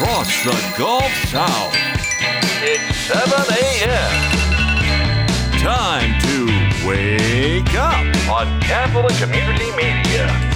Across the Gulf South, it's 7 a.m. Time to wake up on Catholic Community Media.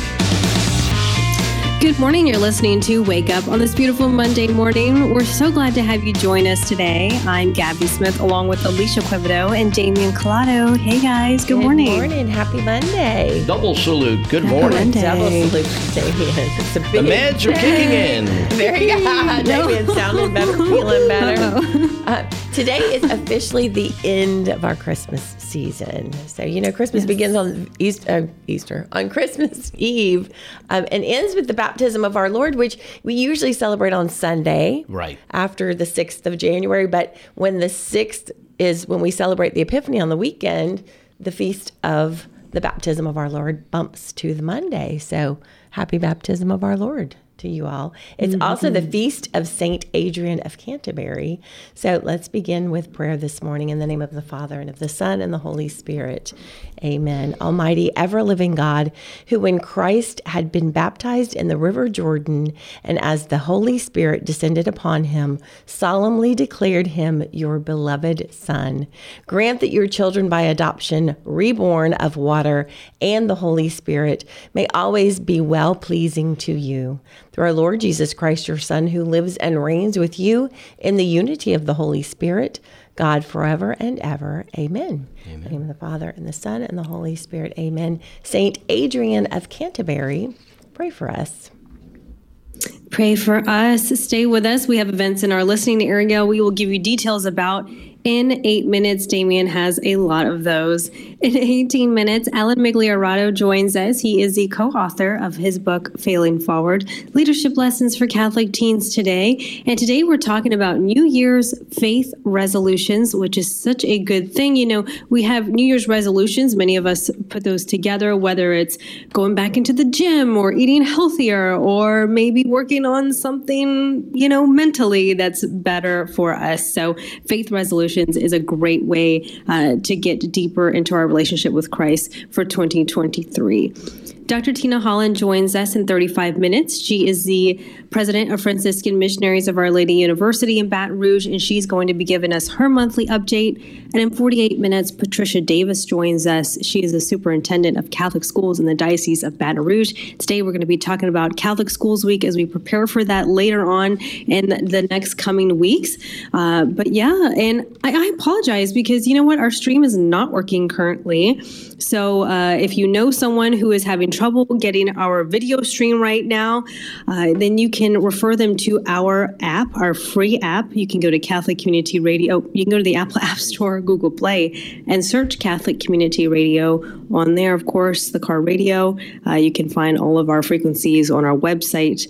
Good morning. You're listening to Wake Up on this beautiful Monday morning. We're so glad to have you join us today. I'm Gabby Smith along with Alicia Quivido and Damian Collado. Hey guys, good, good morning. Good morning. Happy Monday. Double salute. Good Happy morning. Monday. Double salute, Damian. It's a big The meds are kicking in. Very good. Damian sounding better, feeling better. Uh, today is officially the end of our Christmas season. So, you know, Christmas Yes. begins on Easter, uh, Easter, on Christmas Eve um, and ends with the baptism of our Lord, which we usually celebrate on Sunday. Right. After the 6th of January. But when the 6th is when we celebrate the Epiphany on the weekend, the feast of the baptism of our Lord bumps to the Monday. So, happy baptism of our Lord to you all. It's also the mm-hmm. feast of Saint Adrian of Canterbury. So let's begin with prayer this morning in the name of the Father and of the Son and the Holy Spirit. Amen. Almighty, ever living God, who when Christ had been baptized in the river Jordan, and as the Holy Spirit descended upon him, solemnly declared him your beloved Son, grant that your children by adoption, reborn of water and the Holy Spirit, may always be well pleasing to you. Through our Lord Jesus Christ, your Son, who lives and reigns with you in the unity of the Holy Spirit, God forever and ever. Amen. In the name of the Father and the Son and the Holy Spirit. Amen. Saint Adrian of Canterbury, pray for us. Pray for us. Stay with us. We have events in our listening area. We will give you details about in eight minutes. Damian has a lot of those. In 18 minutes, Alan Migliorato joins us. He is the co author of his book, Failing Forward Leadership Lessons for Catholic Teens Today. And today we're talking about New Year's faith resolutions, which is such a good thing. You know, we have New Year's resolutions. Many of us put those together, whether it's going back into the gym or eating healthier or maybe working on something, you know, mentally that's better for us. So, faith resolutions is a great way uh, to get deeper into our relationship with Christ for 2023. Dr. Tina Holland joins us in 35 minutes. She is the president of Franciscan Missionaries of Our Lady University in Baton Rouge, and she's going to be giving us her monthly update. And in 48 minutes, Patricia Davis joins us. She is the superintendent of Catholic schools in the Diocese of Baton Rouge. Today, we're going to be talking about Catholic Schools Week as we prepare for that later on in the next coming weeks. Uh, but yeah, and I, I apologize because you know what? Our stream is not working currently. So uh, if you know someone who is having trouble getting our video stream right now, uh, then you can refer them to our app, our free app. You can go to Catholic Community Radio. You can go to the Apple App Store, Google Play, and search Catholic Community Radio. On there, of course, the car radio. Uh, you can find all of our frequencies on our website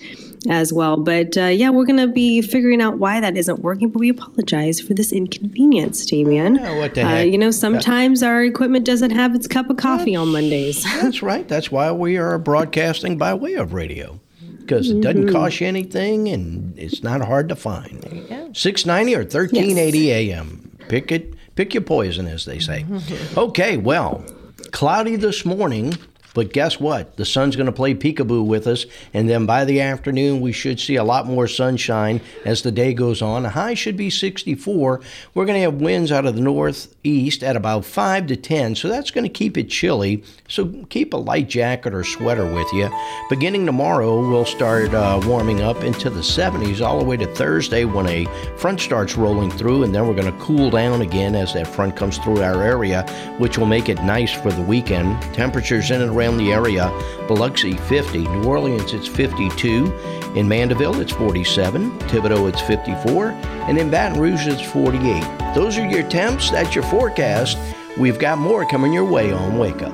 as well. But uh, yeah, we're going to be figuring out why that isn't working, but we apologize for this inconvenience, Damian. Yeah, what the Uh, heck? you know, sometimes our equipment doesn't have its cup of coffee on Mondays. That's right. That's why we are broadcasting by way of radio. Because it doesn't Mm-hmm. cost you anything and it's not hard to find. 690 or 1380 AM. Pick it, pick your poison, as they say. okay, well, cloudy this morning, but guess what? The sun's going to play peekaboo with us, and then by the afternoon, we should see a lot more sunshine as the day goes on. The high should be 64. We're going to have winds out of the northeast at about 5 to 10, so that's going to keep it chilly. So keep a light jacket or sweater with you. Beginning tomorrow, we'll start uh, warming up into the 70s all the way to Thursday when a front starts rolling through, and then we're going to cool down again as that front comes through our area, which will make it nice for the weekend. Temperatures in and around around the area. Biloxi 50, New Orleans it's 52, in Mandeville it's 47, Thibodaux it's 54, and in Baton Rouge it's 48. Those are your temps, that's your forecast. We've got more coming your way on Wake Up.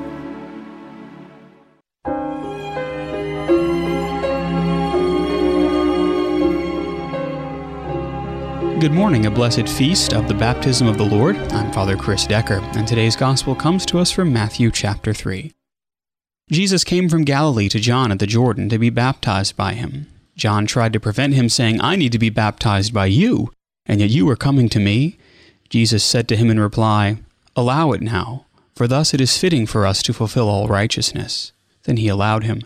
Good morning, a blessed feast of the baptism of the Lord. I'm Father Chris Decker, and today's gospel comes to us from Matthew chapter 3. Jesus came from Galilee to John at the Jordan to be baptized by him. John tried to prevent him, saying, I need to be baptized by you, and yet you are coming to me? Jesus said to him in reply, Allow it now, for thus it is fitting for us to fulfill all righteousness. Then he allowed him.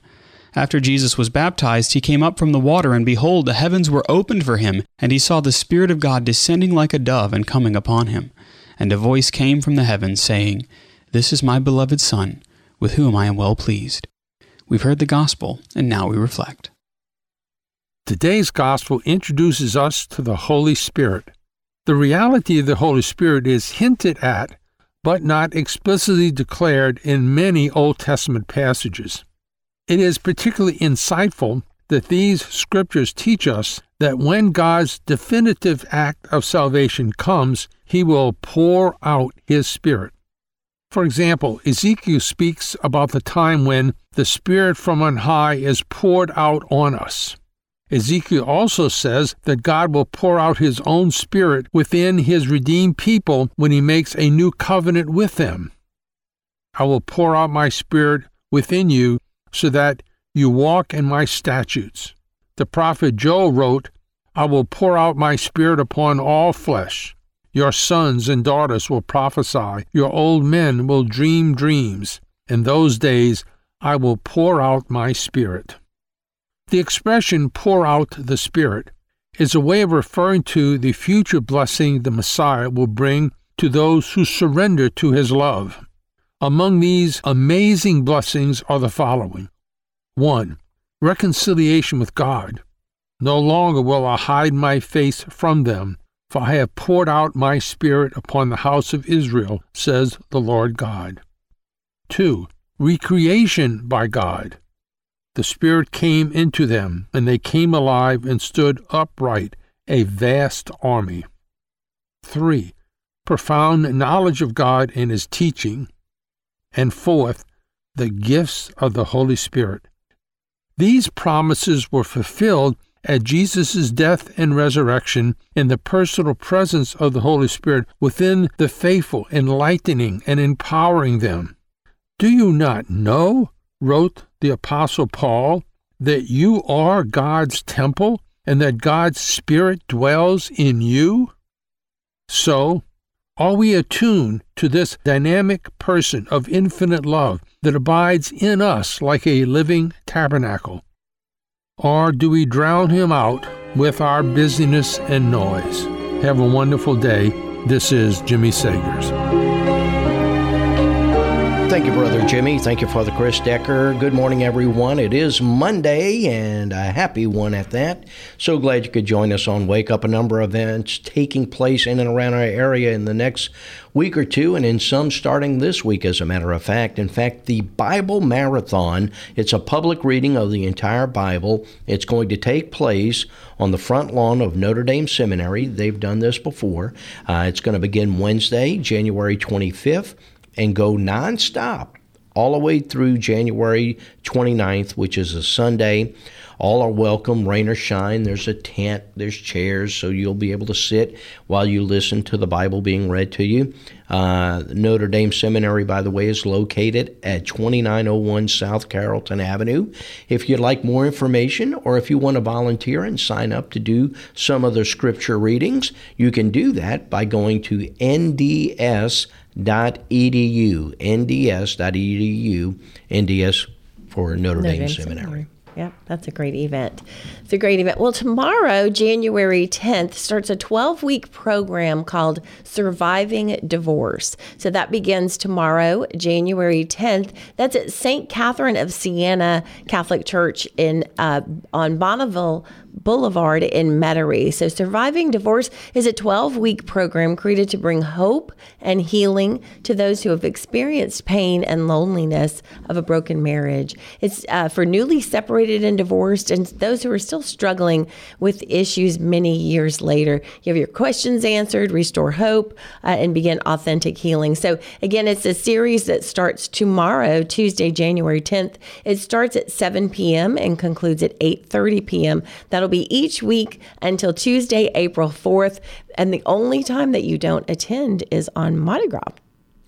After Jesus was baptized, he came up from the water, and behold, the heavens were opened for him, and he saw the Spirit of God descending like a dove and coming upon him. And a voice came from the heavens, saying, This is my beloved Son, with whom I am well pleased. We've heard the gospel, and now we reflect. Today's gospel introduces us to the Holy Spirit. The reality of the Holy Spirit is hinted at, but not explicitly declared in many Old Testament passages. It is particularly insightful that these scriptures teach us that when God's definitive act of salvation comes, he will pour out his Spirit. For example, Ezekiel speaks about the time when the Spirit from on high is poured out on us. Ezekiel also says that God will pour out his own Spirit within his redeemed people when he makes a new covenant with them. I will pour out my Spirit within you so that you walk in my statutes. The prophet Joel wrote, I will pour out my Spirit upon all flesh. Your sons and daughters will prophesy, your old men will dream dreams. In those days I will pour out my Spirit. The expression pour out the Spirit is a way of referring to the future blessing the Messiah will bring to those who surrender to his love. Among these amazing blessings are the following 1. Reconciliation with God. No longer will I hide my face from them, for I have poured out my Spirit upon the house of Israel, says the Lord God. 2. Recreation by God. The Spirit came into them, and they came alive and stood upright, a vast army. 3. Profound knowledge of God and His teaching. And fourth, the gifts of the Holy Spirit. These promises were fulfilled at Jesus' death and resurrection in the personal presence of the Holy Spirit within the faithful, enlightening and empowering them. Do you not know, wrote the Apostle Paul, that you are God's temple and that God's Spirit dwells in you? So, are we attuned to this dynamic person of infinite love that abides in us like a living tabernacle? Or do we drown him out with our busyness and noise? Have a wonderful day. This is Jimmy Seghers. Thank you, Brother Jimmy. Thank you, Father Chris Decker. Good morning, everyone. It is Monday and a happy one at that. So glad you could join us on Wake Up. A number of events taking place in and around our area in the next week or two, and in some starting this week, as a matter of fact. In fact, the Bible Marathon, it's a public reading of the entire Bible. It's going to take place on the front lawn of Notre Dame Seminary. They've done this before. Uh, it's going to begin Wednesday, January 25th and go nonstop all the way through January 29th, which is a Sunday. All are welcome, rain or shine. There's a tent, there's chairs, so you'll be able to sit while you listen to the Bible being read to you. Uh, Notre Dame Seminary, by the way, is located at 2901 South Carrollton Avenue. If you'd like more information or if you want to volunteer and sign up to do some of the scripture readings, you can do that by going to NDS nds.edu, nds.edu, NDS for Notre, Notre Dame, Dame Seminary. Seminary. Yep, that's a great event. It's a great event. Well, tomorrow, January 10th, starts a 12 week program called Surviving Divorce. So that begins tomorrow, January 10th. That's at St. Catherine of Siena Catholic Church in uh, on Bonnabel Boulevard in Metairie. So, Surviving Divorce is a 12 week program created to bring hope and healing to those who have experienced pain and loneliness of a broken marriage. It's uh, for newly separated and divorced, and those who are still struggling with issues many years later. You have your questions answered, restore hope, uh, and begin authentic healing. So, again, it's a series that starts tomorrow, Tuesday, January 10th. It starts at 7 p.m. and concludes at 8:30 p.m. That'll be each week until Tuesday, April 4th. And the only time that you don't attend is on Mardi Gras.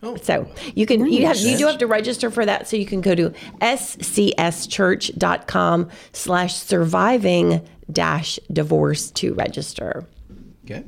Oh, so you can you have you do have to register for that. So you can go to scschurch.com slash surviving dash divorce to register. Okay.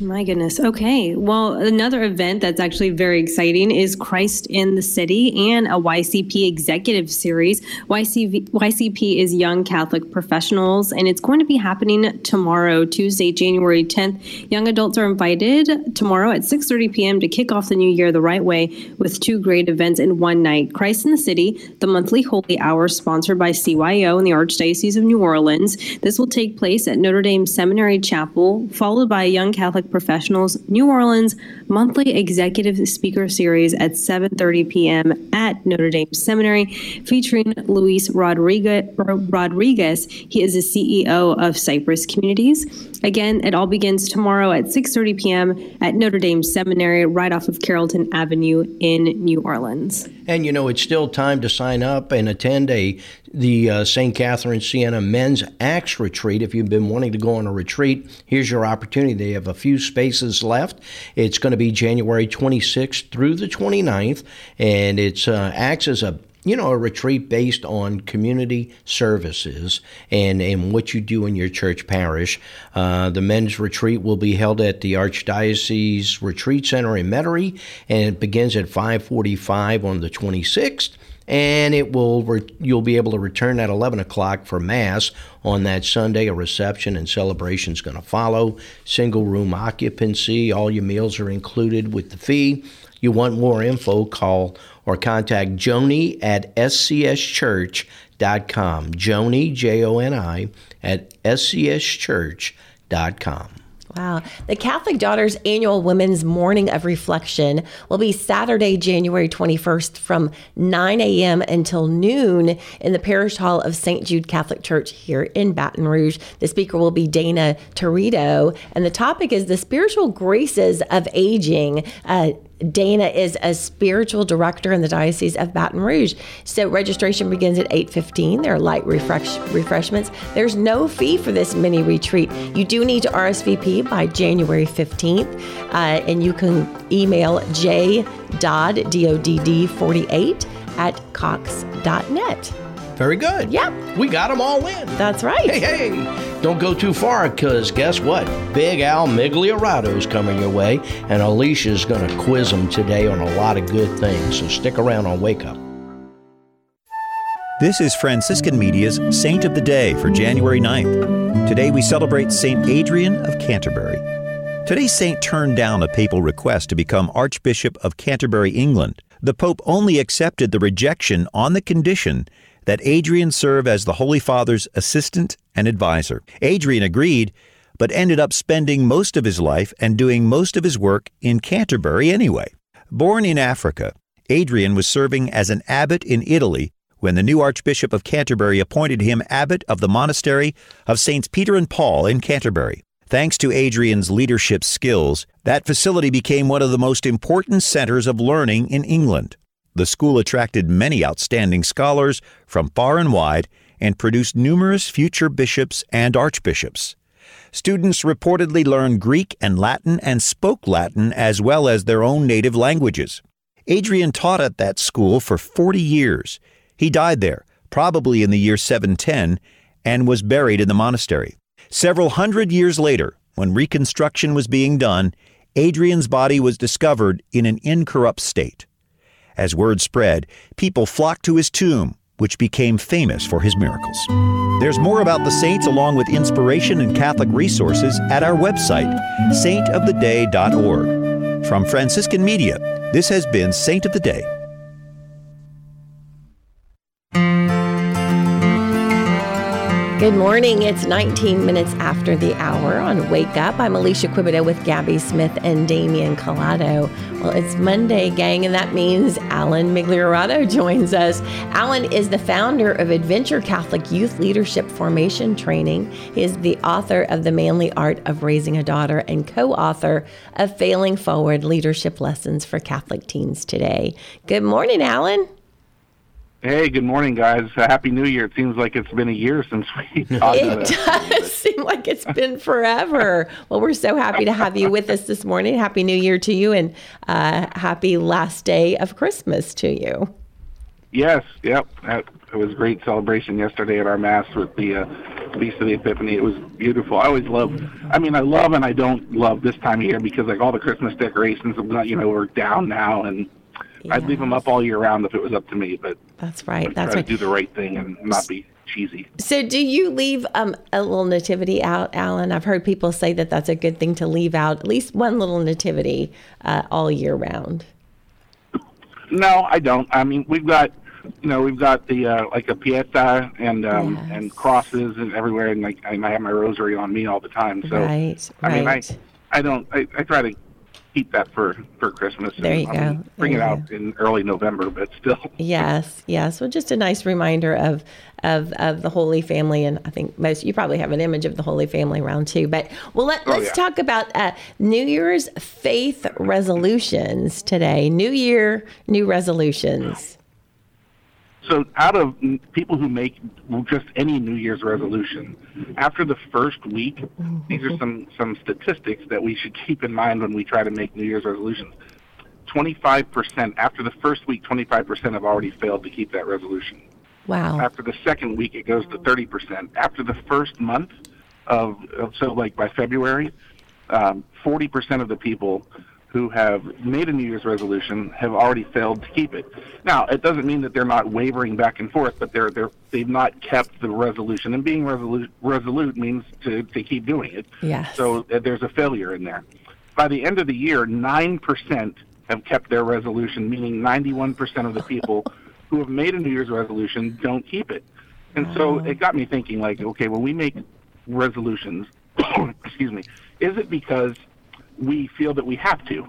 My goodness. Okay. Well, another event that's actually very exciting is Christ in the City and a YCP executive series. YCV, YCP is Young Catholic Professionals, and it's going to be happening tomorrow, Tuesday, January 10th. Young adults are invited tomorrow at 6:30 p.m. to kick off the new year the right way with two great events in one night. Christ in the City, the monthly holy hour sponsored by CYO and the Archdiocese of New Orleans. This will take place at Notre Dame Seminary Chapel, followed by a Young Catholic Professionals New Orleans monthly executive speaker series at 7:30 p.m. at Notre Dame Seminary featuring Luis Rodriguez. Rodriguez. He is the CEO of Cypress Communities. Again, it all begins tomorrow at 6:30 p.m. at Notre Dame Seminary right off of Carrollton Avenue in New Orleans. And you know, it's still time to sign up and attend a the uh, St. Catherine Siena Men's Acts Retreat. If you've been wanting to go on a retreat, here's your opportunity. They have a few spaces left. It's going to be January 26th through the 29th, and it's uh, acts as a you know, a retreat based on community services and, and what you do in your church parish. Uh, the men's retreat will be held at the Archdiocese Retreat Center in Metairie, and it begins at 545 on the 26th and it will re- you'll be able to return at 11 o'clock for mass on that sunday. A reception and celebration is going to follow. Single room occupancy all your meals are included with the fee. You want more info call or contact joni at scschurch.com joni j-o-n-i at scschurch.com Wow. The Catholic Daughters annual Women's Morning of Reflection will be Saturday, January 21st from 9 a.m. until noon in the Parish Hall of St. Jude Catholic Church here in Baton Rouge. The speaker will be Dana Torito, and the topic is the spiritual graces of aging. Uh, Dana is a spiritual director in the Diocese of Baton Rouge. So registration begins at 8:15. There are light refresh refreshments. There's no fee for this mini retreat. You do need to RSVP by January 15th, uh, and you can email j.dodd, D-O-D-D 48 at cox.net. Very good. Yep. We got them all in. That's right. Hey, hey. Don't go too far because guess what? Big Al Migliorato's coming your way, and Alicia's going to quiz them today on a lot of good things. So stick around on Wake Up. This is Franciscan Media's Saint of the Day for January 9th. Today we celebrate St. Adrian of Canterbury. Today's saint turned down a papal request to become Archbishop of Canterbury, England. The Pope only accepted the rejection on the condition that Adrian serve as the Holy Father's assistant and advisor. Adrian agreed, but ended up spending most of his life and doing most of his work in Canterbury anyway. Born in Africa, Adrian was serving as an abbot in Italy when the new Archbishop of Canterbury appointed him abbot of the monastery of Saints Peter and Paul in Canterbury. Thanks to Adrian's leadership skills, that facility became one of the most important centers of learning in England. The school attracted many outstanding scholars from far and wide and produced numerous future bishops and archbishops. Students reportedly learned Greek and Latin and spoke Latin as well as their own native languages. Adrian taught at that school for 40 years. He died there, probably in the year 710, and was buried in the monastery. Several hundred years later, when reconstruction was being done, Adrian's body was discovered in an incorrupt state. As word spread, people flocked to his tomb, which became famous for his miracles. There's more about the saints along with inspiration and Catholic resources at our website, saintoftheday.org. From Franciscan Media, this has been Saint of the Day. Good morning. It's 19 minutes after the hour on Wake Up. I'm Alicia Quibido with Gabby Smith and Damian Collado. Well, it's Monday, gang, and that means Alan Migliorato joins us. Alan is the founder of Adventure Catholic Youth Leadership Formation Training. He is the author of The Manly Art of Raising a Daughter and co author of Failing Forward Leadership Lessons for Catholic Teens Today. Good morning, Alan. Hey, good morning, guys. Happy New Year. It seems like it's been a year since we talked. It does seem like it's been forever. well, we're so happy to have you with us this morning. Happy New Year to you and uh, happy last day of Christmas to you. Yes, yep. That, it was a great celebration yesterday at our Mass with the uh, Feast of the Epiphany. It was beautiful. I always love, I mean, I love and I don't love this time of year because, like, all the Christmas decorations, you know, are down now and I'd leave them up all year round if it was up to me, but that's right. I'd That's try right. to do the right thing and not be cheesy. So, do you leave um, a little nativity out, Alan? I've heard people say that that's a good thing to leave out at least one little nativity uh, all year round. No, I don't. I mean, we've got, you know, we've got the uh, like a pieta and um, Yes. and crosses and everywhere, and like and I have my rosary on me all the time. So right, I mean, I. I don't. I, I try to keep that for for Christmas. There and, you I go. mean, bring There it out in early November, but still. Yes, yes. Well, just a nice reminder of of of the Holy Family, and I think most you probably have an image of the Holy Family around too. But well, let, Oh, let's yeah. talk about uh, New Year's faith resolutions today. New Year, new resolutions. So, out of people who make just any New Year's resolution, after the first week, these are some some statistics that we should keep in mind when we try to make New Year's resolutions. Twenty-five percent after the first week, twenty-five percent have already failed to keep that resolution. Wow. After the second week, it goes to thirty percent. After the first month of, of so like by February, um, forty percent of the people who have made a New Year's resolution have already failed to keep it. Now, it doesn't mean that they're not wavering back and forth, but they're they're they've not kept the resolution. And being resolute resolute means to to keep doing it. Yes. So uh, there's a failure in there. By the end of the year, nine percent have kept their resolution, meaning ninety-one percent of the people who have made a New Year's resolution don't keep it. And so it got me thinking, like, okay, when we make resolutions, excuse me, is it because we feel that we have to,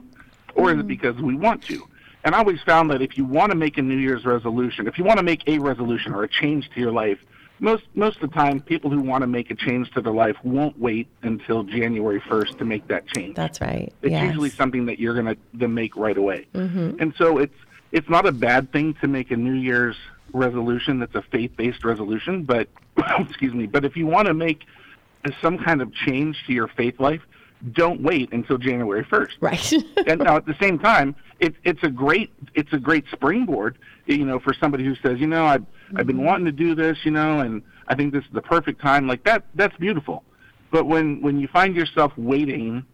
or is it because we want to? And I always found that if you want to make a New Year's resolution, if you want to make a resolution or a change to your life, most most of the time, people who want to make a change to their life won't wait until January 1st to make that change. That's right. It's yes. usually something that you're going to make right away. Mhm. And so it's it's not a bad thing to make a New Year's resolution that's a faith-based resolution, but excuse me, but if you want to make some kind of change to your faith life, don't wait until January 1st. Right. and now at the same time, it, it's a great it's a great springboard, you know, for somebody who says, you know, I've I've been wanting to do this, you know, and I think this is the perfect time. Like that that's beautiful. But when when you find yourself waiting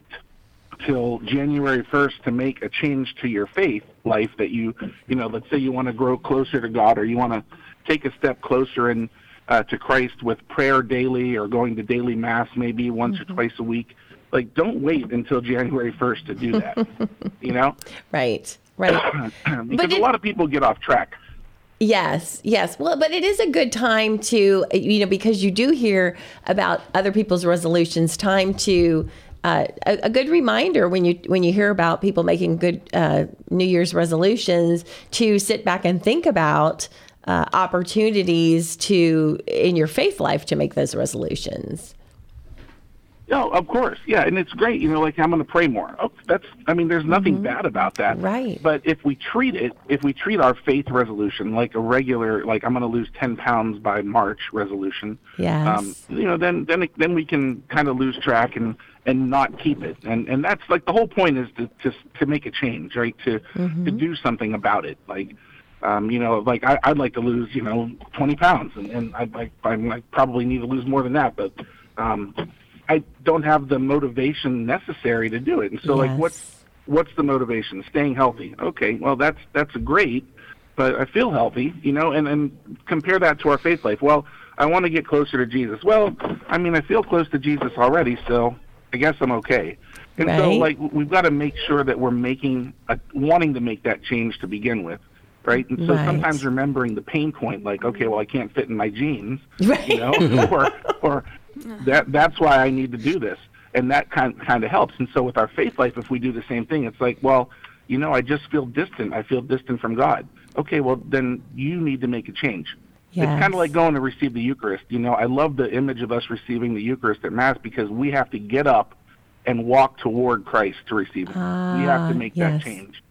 till January 1st to make a change to your faith life that you, you know, let's say you want to grow closer to God or you want to take a step closer in uh, to Christ with prayer daily or going to daily mass maybe once or twice a week. Like, don't wait until January 1st to do that. you know, right. Right. because a lot of people get off track. Yes, yes. Well, but it is a good time to, you know, because you do hear about other people's resolutions. Time to uh, a, a good reminder when you when you hear about people making good uh, New Year's resolutions to sit back and think about uh, opportunities to in your faith life to make those resolutions. No, of course, yeah, and it's great. You know, like I'm going to pray more. Oh, that's. I mean, there's nothing bad about that. Right. But if we treat it, if we treat our faith resolution like a regular, like I'm going to lose 10 pounds by March resolution, Yes. um, you know, then then then we can kind of lose track and and not keep it. And and that's like the whole point is to to to make a change, right? To to do something about it, like. Um, you know, like I, I'd like to lose, you know, 20 pounds, and, and I'd I, I, I probably need to lose more than that, but um, I don't have the motivation necessary to do it. And so, like, what's what's the motivation? Staying healthy. Okay, well, that's that's great, but I feel healthy, you know. And and compare that to our faith life. Well, I want to get closer to Jesus. Well, I mean, I feel close to Jesus already, so I guess I'm okay. And so, like, we've got to make sure that we're making a, wanting to make that change to begin with. right? And so Right. sometimes remembering the pain point, like, okay, well, I can't fit in my jeans, Right. you know, or or that that's why I need to do this, and that kind kind of helps. And so with our faith life, if we do the same thing, it's like, well, you know, I just feel distant. I feel distant from God. Okay, well, then you need to make a change. It's kind of like going to receive the Eucharist. You know, I love the image of us receiving the Eucharist at Mass because we have to get up and walk toward Christ to receive it. we have Ah, to make yes. that change.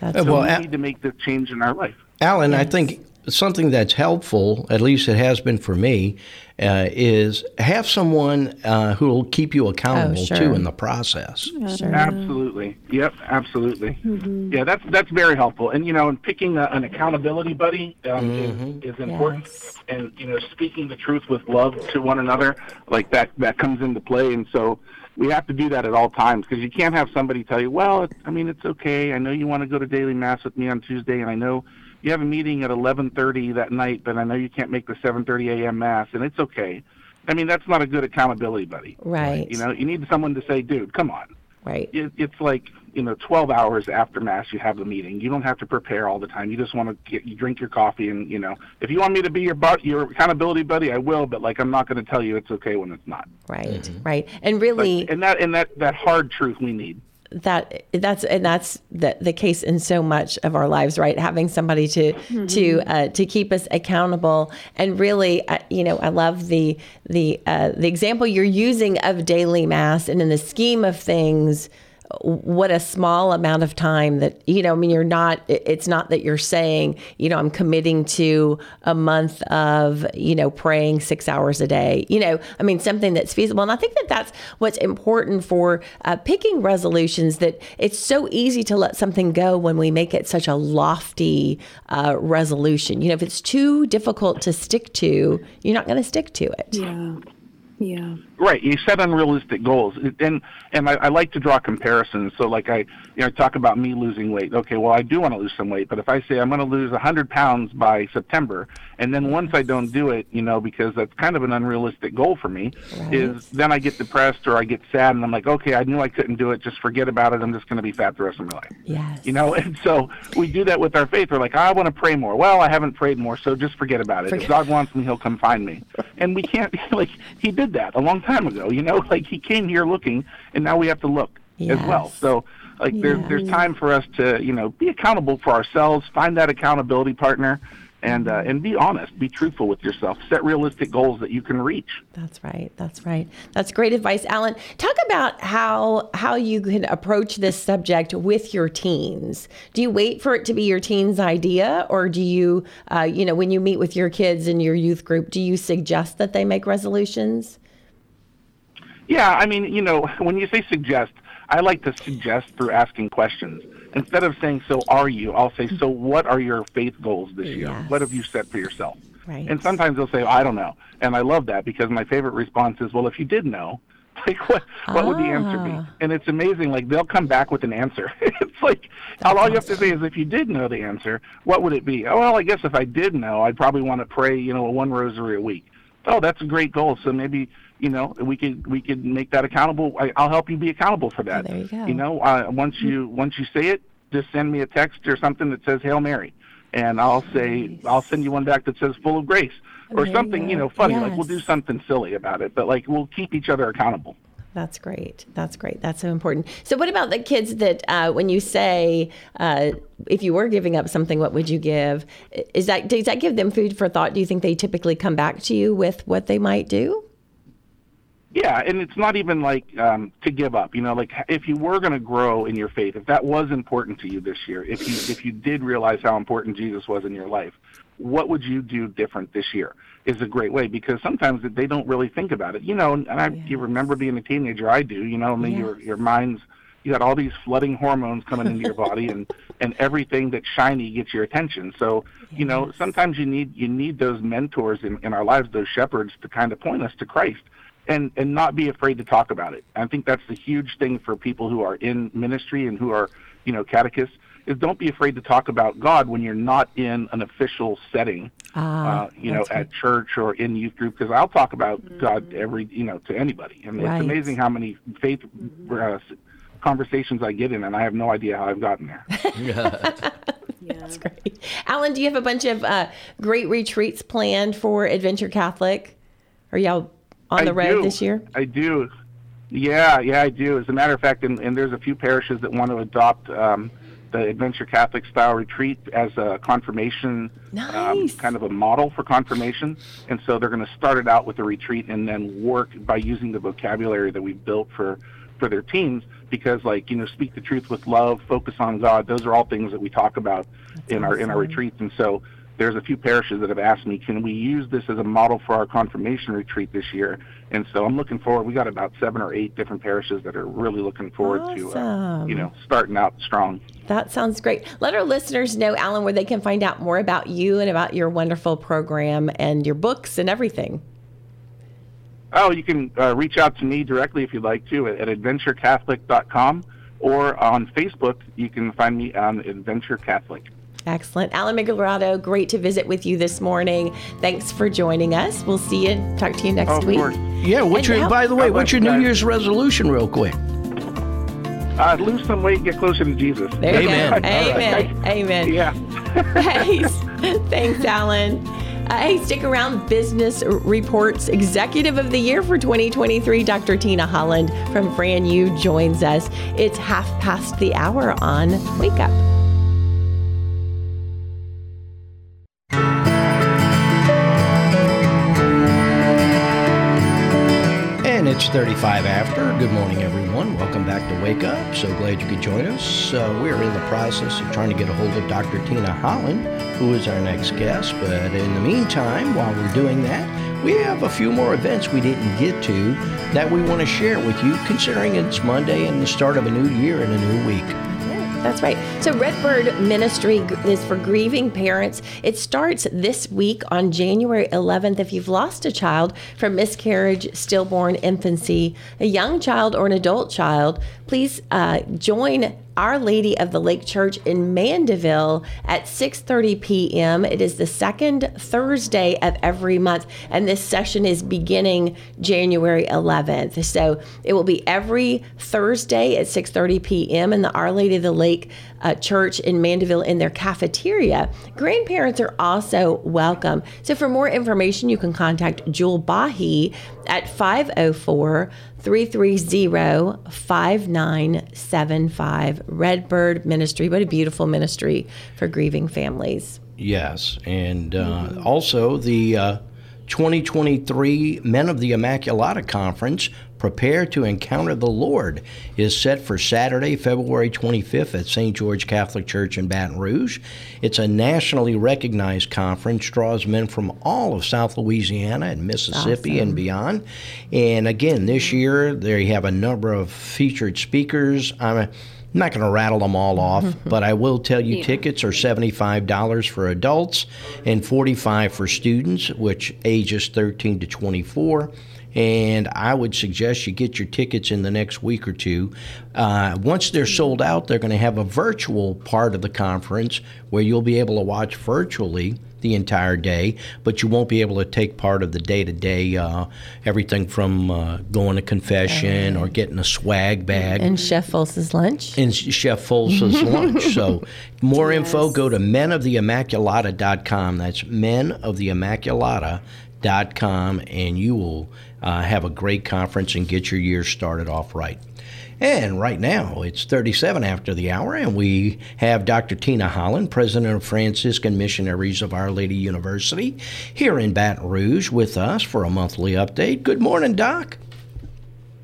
That's Uh, So well, we a- need to make this change in our life. Alan, I think something that's helpful, at least it has been for me, uh, is have someone uh, who will keep you accountable Oh, sure. too in the process. sure. Absolutely. Yep. Absolutely. Mm-hmm. Yeah, that's that's very helpful. And you know, and picking a, an accountability buddy um, Mm-hmm. is, is important. Yes. And you know, speaking the truth with love to one another, like that that comes into play. And so we have to do that at all times because you can't have somebody tell you, well, it, I mean, it's okay. I know you want to go to daily mass with me on Tuesday, and I know you have a meeting at 11:30 that night, but I know you can't make the 7:30 a.m. mass, and it's okay. I mean, that's not a good accountability buddy. Right. You know, you need someone to say, dude, come on Right. it, it's like you know 12 hours after mass you have the meeting you don't have to prepare all the time you just want to get you drink your coffee and you know if you want me to be your but your accountability buddy i will but like i'm not going to tell you it's okay when it's not Right. Mm-hmm. Right. And really, and that and that that hard truth we need that that's and that's the, the case in so much of our lives right? Having somebody to to uh, to keep us accountable. And really uh, you know i love the the uh, the example you're using of daily mass and in the scheme of things what a small amount of time that you know i mean you're not it's not that you're saying you know i'm committing to a month of you know praying six hours a day. You know i mean something that's feasible. And i think that that's what's important for uh, picking resolutions that it's so easy to let something go when we make it such a lofty uh, resolution. You know if it's too difficult to stick to you're not going to stick to it. Yeah. Yeah. Right. You set unrealistic goals, and and I, I like to draw comparisons. So, like I, you know, talk about me losing weight. Okay, well, I do want to lose some weight, but if I say I'm going to lose 100 pounds by September, and then once I don't do it, you know, because that's kind of an unrealistic goal for me, is then I get depressed or I get sad, and I'm like, okay, I knew I couldn't do it. Just forget about it. I'm just going to be fat the rest of my life. yes You know, and so we do that with our faith. We're like, I want to pray more. Well, I haven't prayed more, so just forget about it. Forget- If God wants me, He'll come find me. And we can't, like, He did that a long time ago. You know, like He came here looking, and now we have to look as well. So, like, there's there's time for us to, you know, be accountable for ourselves, find that accountability partner, and uh, and be honest, be truthful with yourself, set realistic goals that you can reach. That's right. That's right. That's great advice, Alan. Talk about how how you can approach this subject with your teens. Do you wait for it to be your teens' idea, or do you, uh, you know, when you meet with your kids in your youth group, do you suggest that they make resolutions? Yeah, I mean, you know, when you say suggest, I like to suggest through asking questions. Instead of saying, so are you, I'll say, so what are your faith goals this year? Yes. What have you set for yourself? Right. And sometimes they'll say, I don't know. And I love that because my favorite response is, well, if you did know, like what what would the answer be? Ah. And it's amazing. Like they'll come back with an answer. it's like all, all you have to say is, if you did know the answer, what would it be? Oh, well, I guess if I did know, I'd probably want to pray, you know, one rosary a week. Oh, that's a great goal. So maybe you know we could we could make that accountable. I, I'll help you be accountable for that. there you go. You know, uh, once you once you say it, just send me a text or something that says Hail Mary, and I'll say I'll send you one back that says Full of Grace or There something. You go. know, funny. Like we'll do something silly about it, but like we'll keep each other accountable. That's great. That's great. That's so important. So, what about the kids that, uh, when you say, uh, if you were giving up something, what would you give? Is that does that give them food for thought? Do you think they typically come back to you with what they might do? Yeah, and it's not even like um, to give up. You know, like if you were going to grow in your faith, if that was important to you this year, if you if you did realize how important Jesus was in your life, what would you do different this year? Is a great way because sometimes they don't really think about it. You know, and I, you remember being a teenager. I do. You know, I mean, your your mind's you got all these flooding hormones coming into your body, and and everything that's shiny gets your attention. So you know, sometimes you need you need those mentors in, in our lives, those shepherds, to kind of point us to Christ and and not be afraid to talk about it. I think that's the huge thing for people who are in ministry and who are you know catechists is don't be afraid to talk about God when you're not in an official setting, Ah, uh, you know, that's at church or in youth group. Because I'll talk about God every you know to anybody, and Right. it's amazing how many faith uh, conversations I get in, and I have no idea how I've gotten there. That's great. Alan, do you have a bunch of uh, great retreats planned for Adventure Catholic? Are y'all on the I road do. this year? I do. Yeah, yeah, I do. As a matter of fact, and, and there's a few parishes that want to adopt um, the Adventure Catholic style retreat as a confirmation, um, kind of a model for confirmation. And so they're going to start it out with a retreat and then work by using the vocabulary that we've built for for their teens. Because, like you know, speak the truth with love, focus on God. Those are all things that we talk about in our in our retreats. And so there's a few parishes that have asked me, can we use this as a model for our confirmation retreat this year? And so I'm looking forward. We got about seven or eight different parishes that are really looking forward to, uh, you know, starting out strong. That sounds great. Let our listeners know, Alan, where they can find out more about you and about your wonderful program and your books and everything. Oh, you can uh, reach out to me directly if you'd like to at, at adventurecatholic.com or on Facebook. You can find me on Adventure Catholic. Excellent. Alan Migliorato, great to visit with you this morning. Thanks for joining us. We'll see you. Talk to you next Oh, of week. course. Yeah, what's And your, how- by the way, what's your New guys. Year's resolution, real quick? Uh, lose some weight, and get closer to Jesus. There Amen. go. All right. Amen. Amen. Yeah. Hey, thanks, Alan. Uh, hey, stick around. Business Reports Executive of the Year for 2023, Dr. Tina Holland from Fran U joins us. It's half past the hour on Wake Up. And it's 35 after. Good morning, everyone. Welcome back to Wake Up. So glad you could join us. Uh, we're in the process of trying to get a hold of Dr. Tina Holland, who is our next guest. But in the meantime, while we're doing that, we have a few more events we didn't get to that we want to share with you, considering it's Monday and the start of a new year and a new week. That's right. So, Redbird Ministry is for grieving parents. It starts this week on January 11th. If you've lost a child from miscarriage, stillborn, infancy, a young child, or an adult child, please uh, join Our Lady of the Lake Church in Mandeville at 6:30 p.m. It is the second Thursday of every month, and this session is beginning January 11th. So it will be every Thursday at 6:30 p.m. in the Our Lady of the Lake uh, Church in Mandeville in their cafeteria. Grandparents are also welcome. So for more information, you can contact Jewel Bahi at 504 330 5975. Redbird Ministry. What a beautiful ministry for grieving families. Yes, and uh, also the uh, 2023 Men of the Immaculata Conference, Prepare to Encounter the Lord, is set for Saturday, February 25th at St. George Catholic Church in Baton Rouge. It's a nationally recognized conference, draws men from all of South Louisiana and Mississippi and beyond. And again, this year they have a number of featured speakers. I'm I'm not going to rattle them all off, but I will tell you tickets are $75 for adults and 45 for students, which ages 13 to 24. And I would suggest you get your tickets in the next week or two. Uh, once they're sold out, they're going to have a virtual part of the conference where you'll be able to watch virtually the entire day, but you won't be able to take part of the day to day, everything from uh, going to confession or getting a swag bag And Chef Folse's lunch. in Chef Folse's lunch. So, more info, go to menoftheimmaculata.com. That's menoftheimmaculata.com, and you will uh, have a great conference and get your year started off right. And right now, it's 37 after the hour, and we have Dr. Tina Holland, President of Franciscan Missionaries of Our Lady University, here in Baton Rouge with us for a monthly update. Good morning, Doc.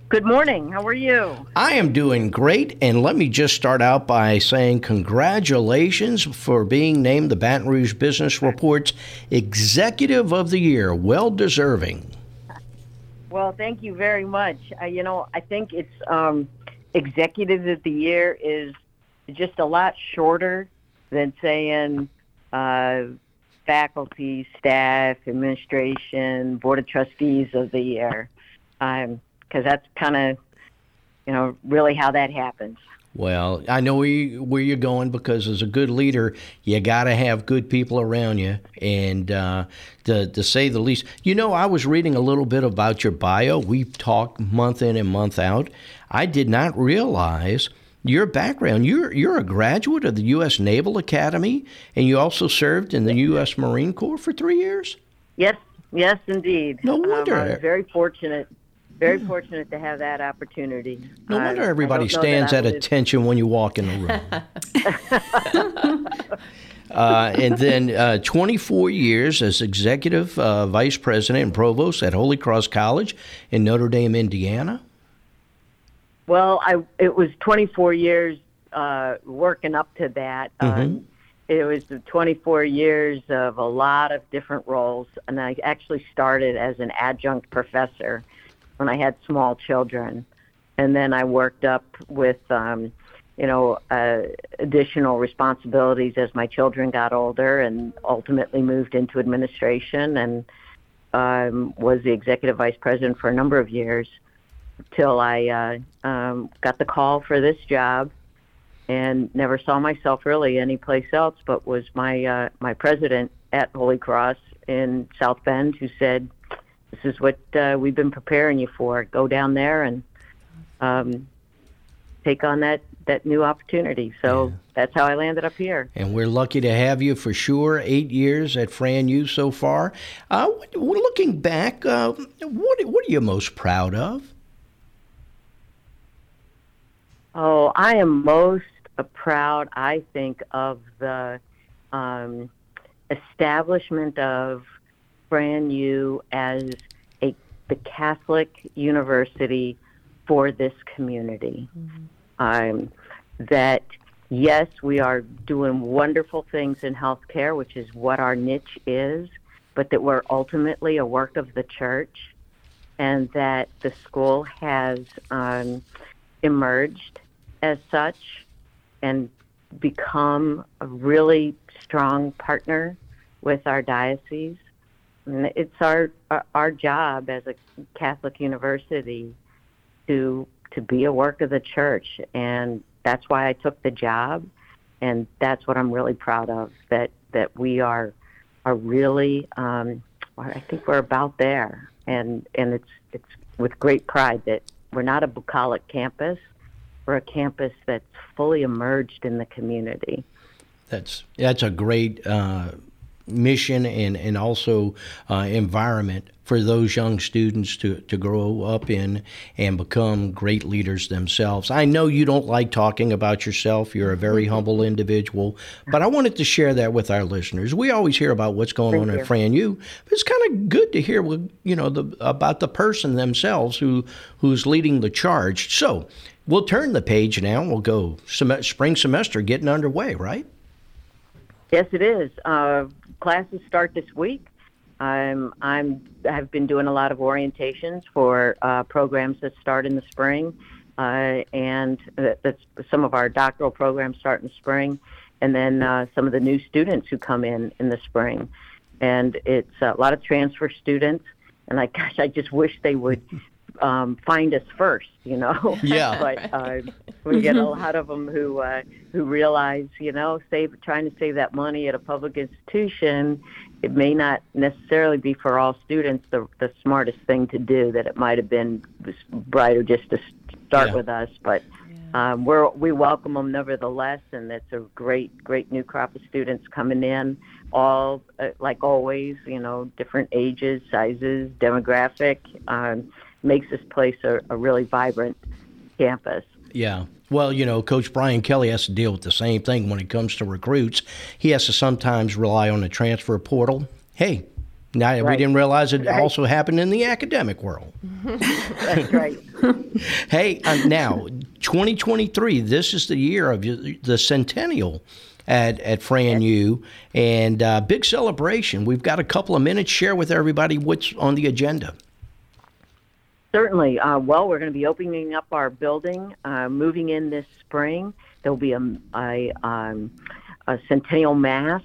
Good morning. How are you? I am doing great, and let me just start out by saying congratulations for being named the Baton Rouge Business Report's Executive of the Year. Well deserving. Well, thank you very much. Uh, you know, I think it's um, Executive of the Year is just a lot shorter than saying uh, faculty, staff, administration, board of trustees of the year, because that's kind of, you know, really how that happens. Well, I know where, you, where you're going because as a good leader, you got to have good people around you. And uh, to, to say the least, you know, I was reading a little bit about your bio. We talk month in and month out. I did not realize your background. You're you're a graduate of the U.S. Naval Academy, and you also served in the U.S. Marine Corps for three years. Yes, yes, indeed. No wonder. Um, I was very fortunate, very fortunate to have that opportunity. No wonder I everybody that stands at attention when you walk in the room. uh, and then uh, 24 years as executive uh, vice president and provost at Holy Cross College in Notre Dame, Indiana. Well, I it was 24 years uh, working up to that. Um, it was 24 years of a lot of different roles, and I actually started as an adjunct professor when I had small children, and then I worked up with, um, you know, uh, additional responsibilities as my children got older, and ultimately moved into administration and um, was the executive vice president for a number of years till I uh, um, got the call for this job and never saw myself really anyplace else but was my uh, my president at Holy Cross in South Bend who said this is what uh, we've been preparing you for go down there and um, take on that that new opportunity so that's how I landed up here And we're lucky to have you for sure. Eight years at Fran U so far. Uh, looking back, uh, what, what are you most proud of? Oh, I am most uh, proud, I think, of the um, establishment of Fran U as a the Catholic university for this community. Um, that yes, we are doing wonderful things in healthcare, which is what our niche is, but that we're ultimately a work of the church, and that the school has um, emerged as such and become a really strong partner with our diocese. And it's our, our job as a Catholic university to to be a work of the church, and that's why I took the job, and that's what I'm really proud of. That that we are are really, um, I think we're about there, and and it's it's with great pride that we're not a bucolic campus. We're a campus that's fully emerged in the community. That's that's a great uh, mission and and also uh, environment for those young students to, to grow up in and become great leaders themselves. I know you don't like talking about yourself. You're a very humble individual, but I wanted to share that with our listeners. We always hear about what's going on Thank at you. Fran U, but it's kind of good to hear what you know the, about the person themselves who who's leading the charge. So. We'll turn the page now. We'll go sem- spring semester getting underway, right? Yes, it is. Uh, classes start this week. I'm I'm I've been doing a lot of orientations for uh, programs that start in the spring, uh, and that, that's some of our doctoral programs start in the spring, and then uh, some of the new students who come in in the spring, and it's a lot of transfer students. And I gosh, I just wish they would um, find us first, you know. Yeah. but uh, we get a lot of them who uh, who realize, you know, save trying to save that money at a public institution. It may not necessarily be for all students the the smartest thing to do. That it might have been brighter just to start Yeah. with us, but. Um, we're, we welcome them nevertheless, and it's a great, great new crop of students coming in. All, uh, like always, you know, different ages, sizes, demographic. Um, makes this place a, a really vibrant campus. Yeah. Well, you know, Coach Brian Kelly has to deal with the same thing when it comes to recruits. He has to sometimes rely on the transfer portal. Hey, now we didn't realize it Right. also happened in the academic world. That's right. Hey, uh, now 2023. This is the year of the centennial at at Fran U, and uh, big celebration. We've got a couple of minutes. Share with everybody what's on the agenda. Certainly. Uh, well, we're going to be opening up our building, uh, moving in this spring. There'll be a, a, um, a centennial mass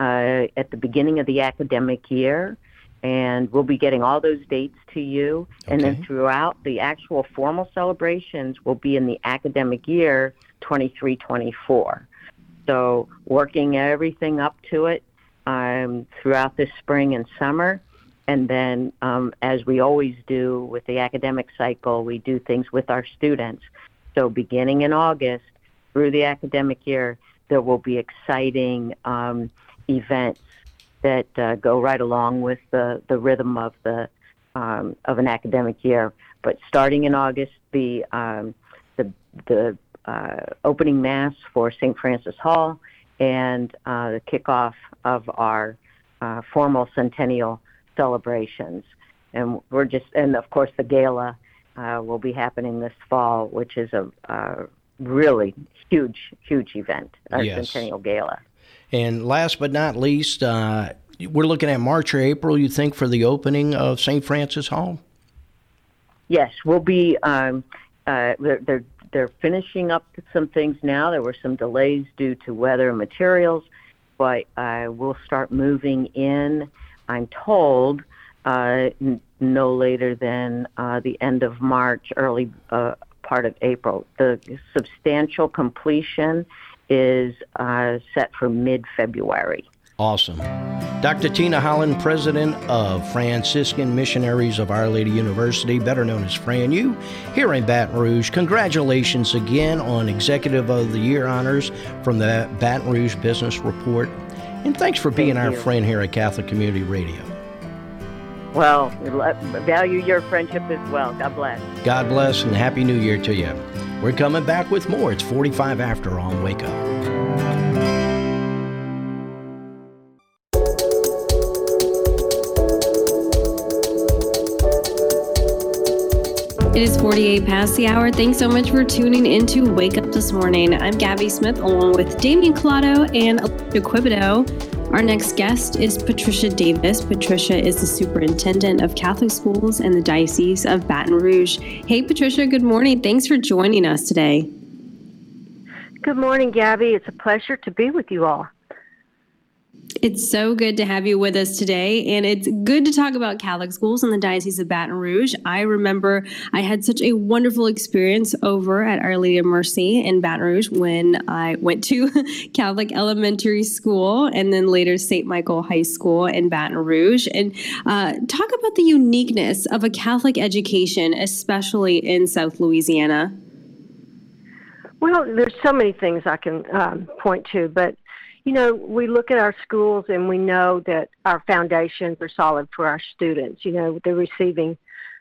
uh, at the beginning of the academic year, and we'll be getting all those dates to you. And then throughout the actual formal celebrations will be in the academic year 23 24. So, working everything up to it um, throughout this spring and summer. And then, um, as we always do with the academic cycle, we do things with our students. So, beginning in August, through the academic year. There will be exciting um, events that uh, go right along with the, the rhythm of the um, of an academic year. But starting in August, the um, the the uh, opening mass for St. Francis Hall and uh, the kickoff of our uh, formal centennial celebrations. And we're just, and of course, the gala uh, will be happening this fall, which is a, a really huge, huge event, a yes. centennial gala. And last but not least, uh, we're looking at March or April, you think, for the opening of St. Francis Hall? Yes, we'll be. Um, uh, they're, they're they're finishing up some things now. There were some delays due to weather and materials, but uh, we'll start moving in. I'm told uh, n- no later than uh, the end of March, early uh, part of April. The substantial completion is uh, set for mid February. Awesome. Dr. Tina Holland, president of Franciscan Missionaries of Our Lady University, better known as FranU, here in Baton Rouge. Congratulations again on Executive of the Year honors from the Baton Rouge Business Report. And thanks for being Thank our you. friend here at Catholic Community Radio. Well, value your friendship as well. God bless. God bless and Happy New Year to you. We're coming back with more. It's 45 after on Wake Up. It is 48 past the hour. Thanks so much for tuning in to Wake Up This Morning. I'm Gabby Smith along with Damian Collado and Alicia Quibido. Our next guest is Patricia Davis. Patricia is the superintendent of Catholic schools in the Diocese of Baton Rouge. Hey, Patricia, good morning. Thanks for joining us today. Good morning, Gabby. It's a pleasure to be with you all. It's so good to have you with us today. And it's good to talk about Catholic schools in the Diocese of Baton Rouge. I remember I had such a wonderful experience over at Our Lady of Mercy in Baton Rouge when I went to Catholic elementary school and then later St. Michael High School in Baton Rouge. And uh, talk about the uniqueness of a Catholic education, especially in South Louisiana. Well, there's so many things I can um, point to, but you know, we look at our schools and we know that our foundations are solid for our students. You know, they're receiving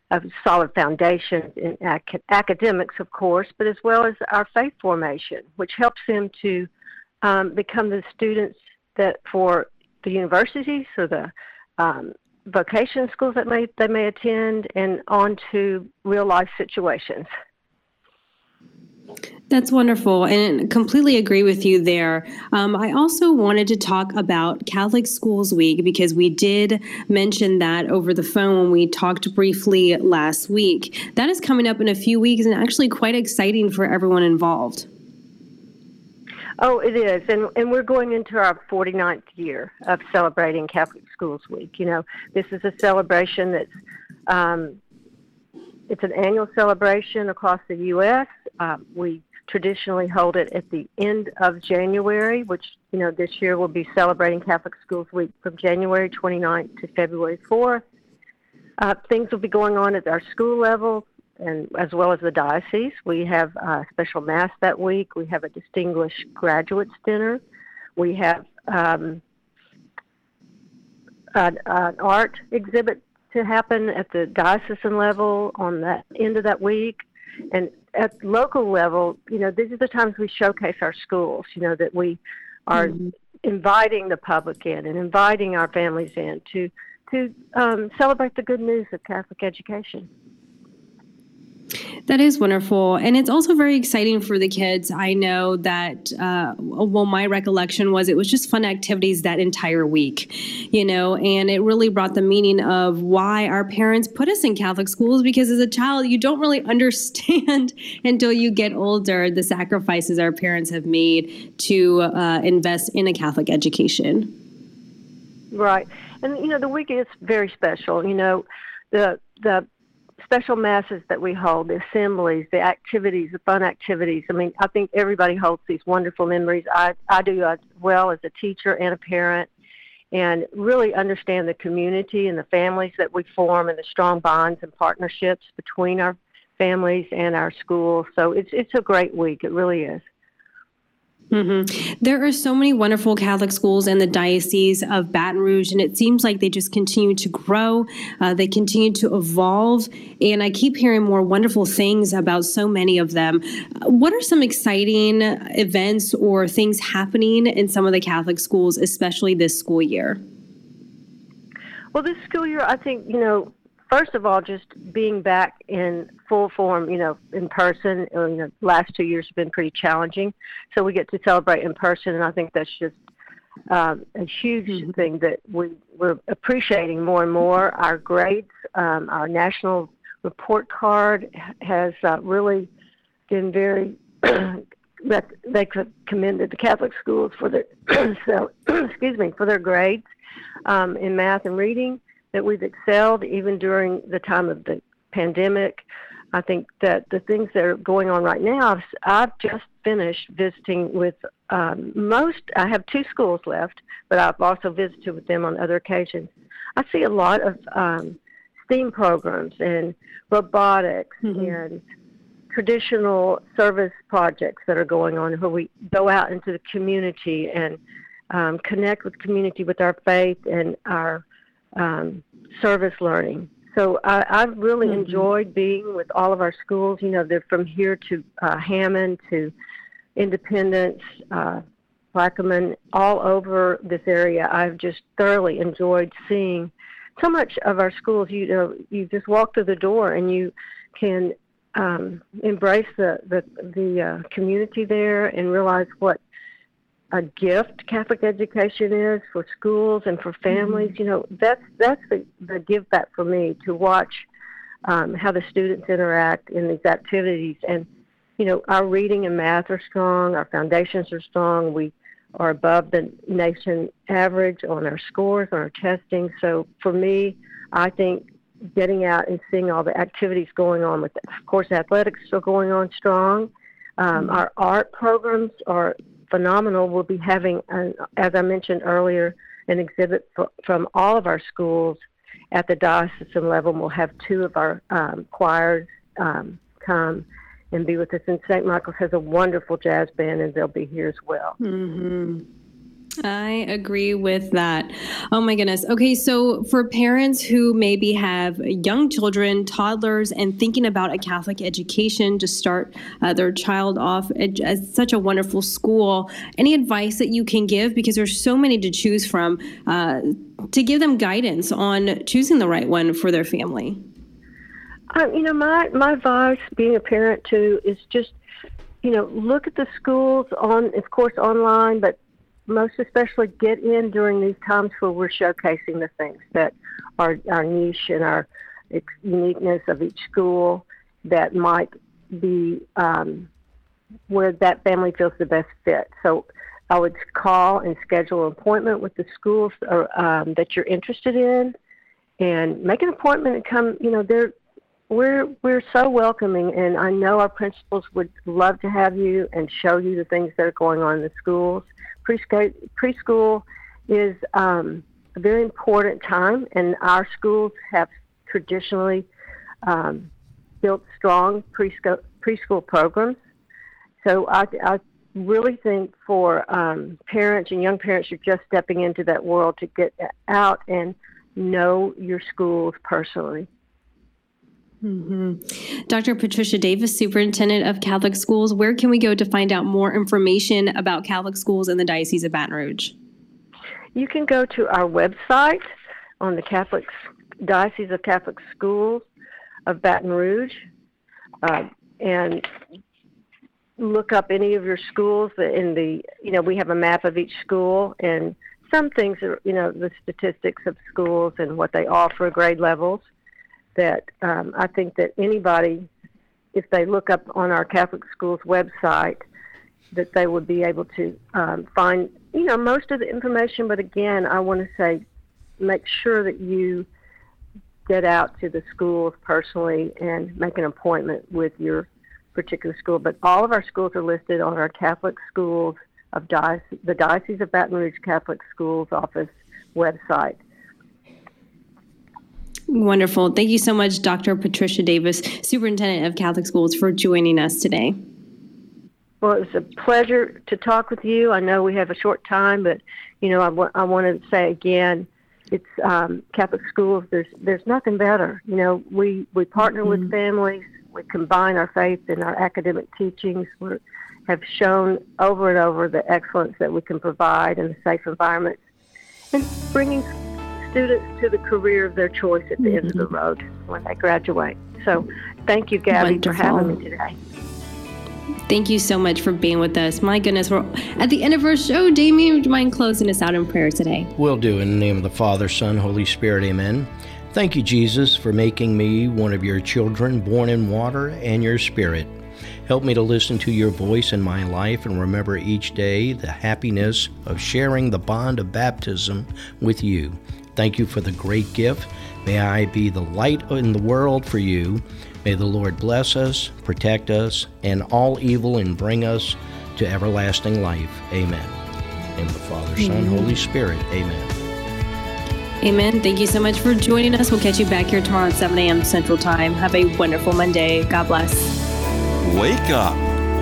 a solid foundation in ac- academics, of course, but as well as our faith formation, which helps them to um, become the students that for the universities or the um, vocation schools that may they may attend, and on to real life situations. That's wonderful, and completely agree with you there. Um, I also wanted to talk about Catholic Schools Week because we did mention that over the phone when we talked briefly last week. That is coming up in a few weeks and actually quite exciting for everyone involved. Oh, it is. And, and we're going into our 49th year of celebrating Catholic Schools Week. You know, this is a celebration that's, um, it's an annual celebration across the U.S. Um, we traditionally hold it at the end of January, which, you know, this year we'll be celebrating Catholic Schools Week from January 29th to February 4th. Uh, things will be going on at our school level and as well as the diocese. We have a special mass that week. We have a distinguished graduates dinner. We have um, an, an art exhibit to happen at the diocesan level on the end of that week. And at local level, you know, these are the times we showcase our schools, you know, that we are mm-hmm. inviting the public in and inviting our families in to to um, celebrate the good news of Catholic education. That is wonderful. And it's also very exciting for the kids. I know that, uh, well, my recollection was it was just fun activities that entire week, you know, and it really brought the meaning of why our parents put us in Catholic schools because as a child, you don't really understand until you get older the sacrifices our parents have made to uh, invest in a Catholic education. Right. And, you know, the week is very special. You know, the, the, special masses that we hold, the assemblies, the activities, the fun activities. I mean, I think everybody holds these wonderful memories. I, I do as well as a teacher and a parent, and really understand the community and the families that we form and the strong bonds and partnerships between our families and our schools. So it's it's a great week. It really is. Mm-hmm. There are so many wonderful Catholic schools in the Diocese of Baton Rouge, and it seems like they just continue to grow. Uh, they continue to evolve, and I keep hearing more wonderful things about so many of them. What are some exciting events or things happening in some of the Catholic schools, especially this school year? Well, this school year, I think, you know, first of all, just being back in full form, you know, in person. Uh, you know, last two years have been pretty challenging, so we get to celebrate in person, and I think that's just um, a huge mm-hmm. thing that we we're appreciating more and more. Our grades, um, our national report card has uh, really been very. they commended the Catholic schools for their so excuse me for their grades um, in math and reading that we've excelled even during the time of the pandemic. I think that the things that are going on right now, I've just finished visiting with um, most, I have two schools left, but I've also visited with them on other occasions. I see a lot of um, STEAM programs and robotics mm-hmm. and traditional service projects that are going on where we go out into the community and um, connect with community with our faith and our um, service learning. So I, I've really mm-hmm. enjoyed being with all of our schools. You know, they're from here to uh, Hammond to Independence, uh, Plaquemine, all over this area. I've just thoroughly enjoyed seeing so much of our schools. You know, you just walk through the door and you can um, embrace the the, the uh, community there and realize what a gift Catholic education is for schools and for families. Mm-hmm. You know, that's that's the, the give back for me to watch um, how the students interact in these activities. And you know, our reading and math are strong. Our foundations are strong. We are above the nation average on our scores, on our testing. So for me, I think getting out and seeing all the activities going on with, of course, athletics still going on strong. Um, mm-hmm. Our art programs are phenomenal. We'll be having, an, as I mentioned earlier, an exhibit for, from all of our schools at the diocesan level. We'll have two of our um, choirs um, come and be with us. And St. Michael's has a wonderful jazz band, and they'll be here as well. Mm-hmm. I agree with that. Oh my goodness. Okay, so for parents who maybe have young children, toddlers, and thinking about a Catholic education to start uh, their child off at, at, such a wonderful school, any advice that you can give? Because there's so many to choose from uh, to give them guidance on choosing the right one for their family. Um, you know, my my advice, being a parent too, is just you know look at the schools on, of course, online, but most especially get in during these times where we're showcasing the things that are our niche and our uniqueness of each school that might be um, where that family feels the best fit. So I would call and schedule an appointment with the schools or, um, that you're interested in, and make an appointment and come. You know, they're we're we're so welcoming, and I know our principals would love to have you and show you the things that are going on in the schools preschool, preschool is um, a very important time, and our schools have traditionally um, built strong preschool, preschool programs. So I, I really think for um, parents and young parents who are just stepping into that world to get out and know your schools personally. Mm-hmm. Dr. Patricia Davis, Superintendent of Catholic Schools, where can we go to find out more information about Catholic schools in the Diocese of Baton Rouge? You can go to our website on the Catholic Diocese of Catholic Schools of Baton Rouge uh, and look up any of your schools in the you know we have a map of each school and some things are you know the statistics of schools and what they offer grade levels that um, I think that anybody, if they look up on our Catholic schools website, that they would be able to um, find, you know, most of the information. But again, I want to say, make sure that you get out to the schools personally and make an appointment with your particular school. But all of our schools are listed on our Catholic schools of diocese, the Diocese of Baton Rouge Catholic Schools Office website. Wonderful. Thank you so much, Dr. Patricia Davis, Superintendent of Catholic Schools, for joining us today. Well, it was a pleasure to talk with you. I know we have a short time, but you know, I, w- I want to say again, it's um, Catholic schools. There's there's nothing better. You know, we we partner mm-hmm. with families. We combine our faith and our academic teachings. We have shown over and over the excellence that we can provide in a safe environment, and bringing students to the career of their choice at the mm-hmm. end of the mm-hmm. road when they graduate. So, thank you, Gabby, Wonderful. for having me today. Thank you so much for being with us. My goodness, we're at the end of our show. Damian, would you mind closing us out in prayer today? We'll do. In the name of the Father, Son, Holy Spirit, amen. Thank you, Jesus, for making me one of your children, born in water and your spirit. Help me to listen to your voice in my life and remember each day the happiness of sharing the bond of baptism with you. Thank you for the great gift. May I be the light in the world for you May the Lord bless us, protect us, and all evil and bring us to everlasting life. Amen. In the Father, Son, Amen. Holy Spirit. Amen. Amen. Thank you so much for joining us. We'll catch you back here tomorrow at 7 a.m. Central Time. Have a wonderful Monday. God bless. Wake Up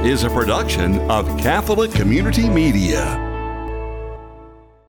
is a production of Catholic Community Media.